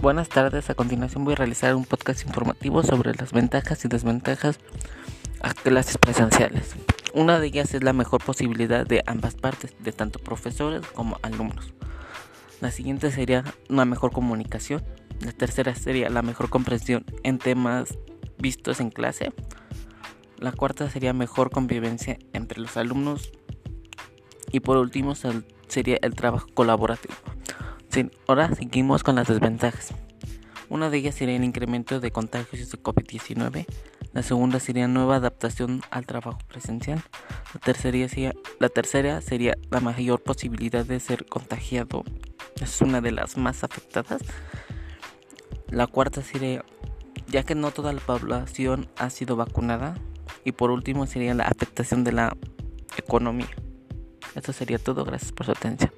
Buenas tardes, a continuación voy a realizar un podcast informativo sobre las ventajas y desventajas a clases presenciales. Una de ellas es la mejor posibilidad de ambas partes, de tanto profesores como alumnos. La siguiente sería una mejor comunicación. La tercera sería la mejor comprensión en temas vistos en clase. La cuarta sería mejor convivencia entre los alumnos. Y por último sería el trabajo colaborativo. Ahora seguimos con las desventajas. Una de ellas sería el incremento de contagios de COVID-19. La segunda sería nueva adaptación al trabajo presencial. La tercera, sería, la tercera sería la mayor posibilidad de ser contagiado. Es una de las más afectadas. La cuarta sería ya que no toda la población ha sido vacunada. Y por último sería la afectación de la economía. Eso sería todo. Gracias por su atención.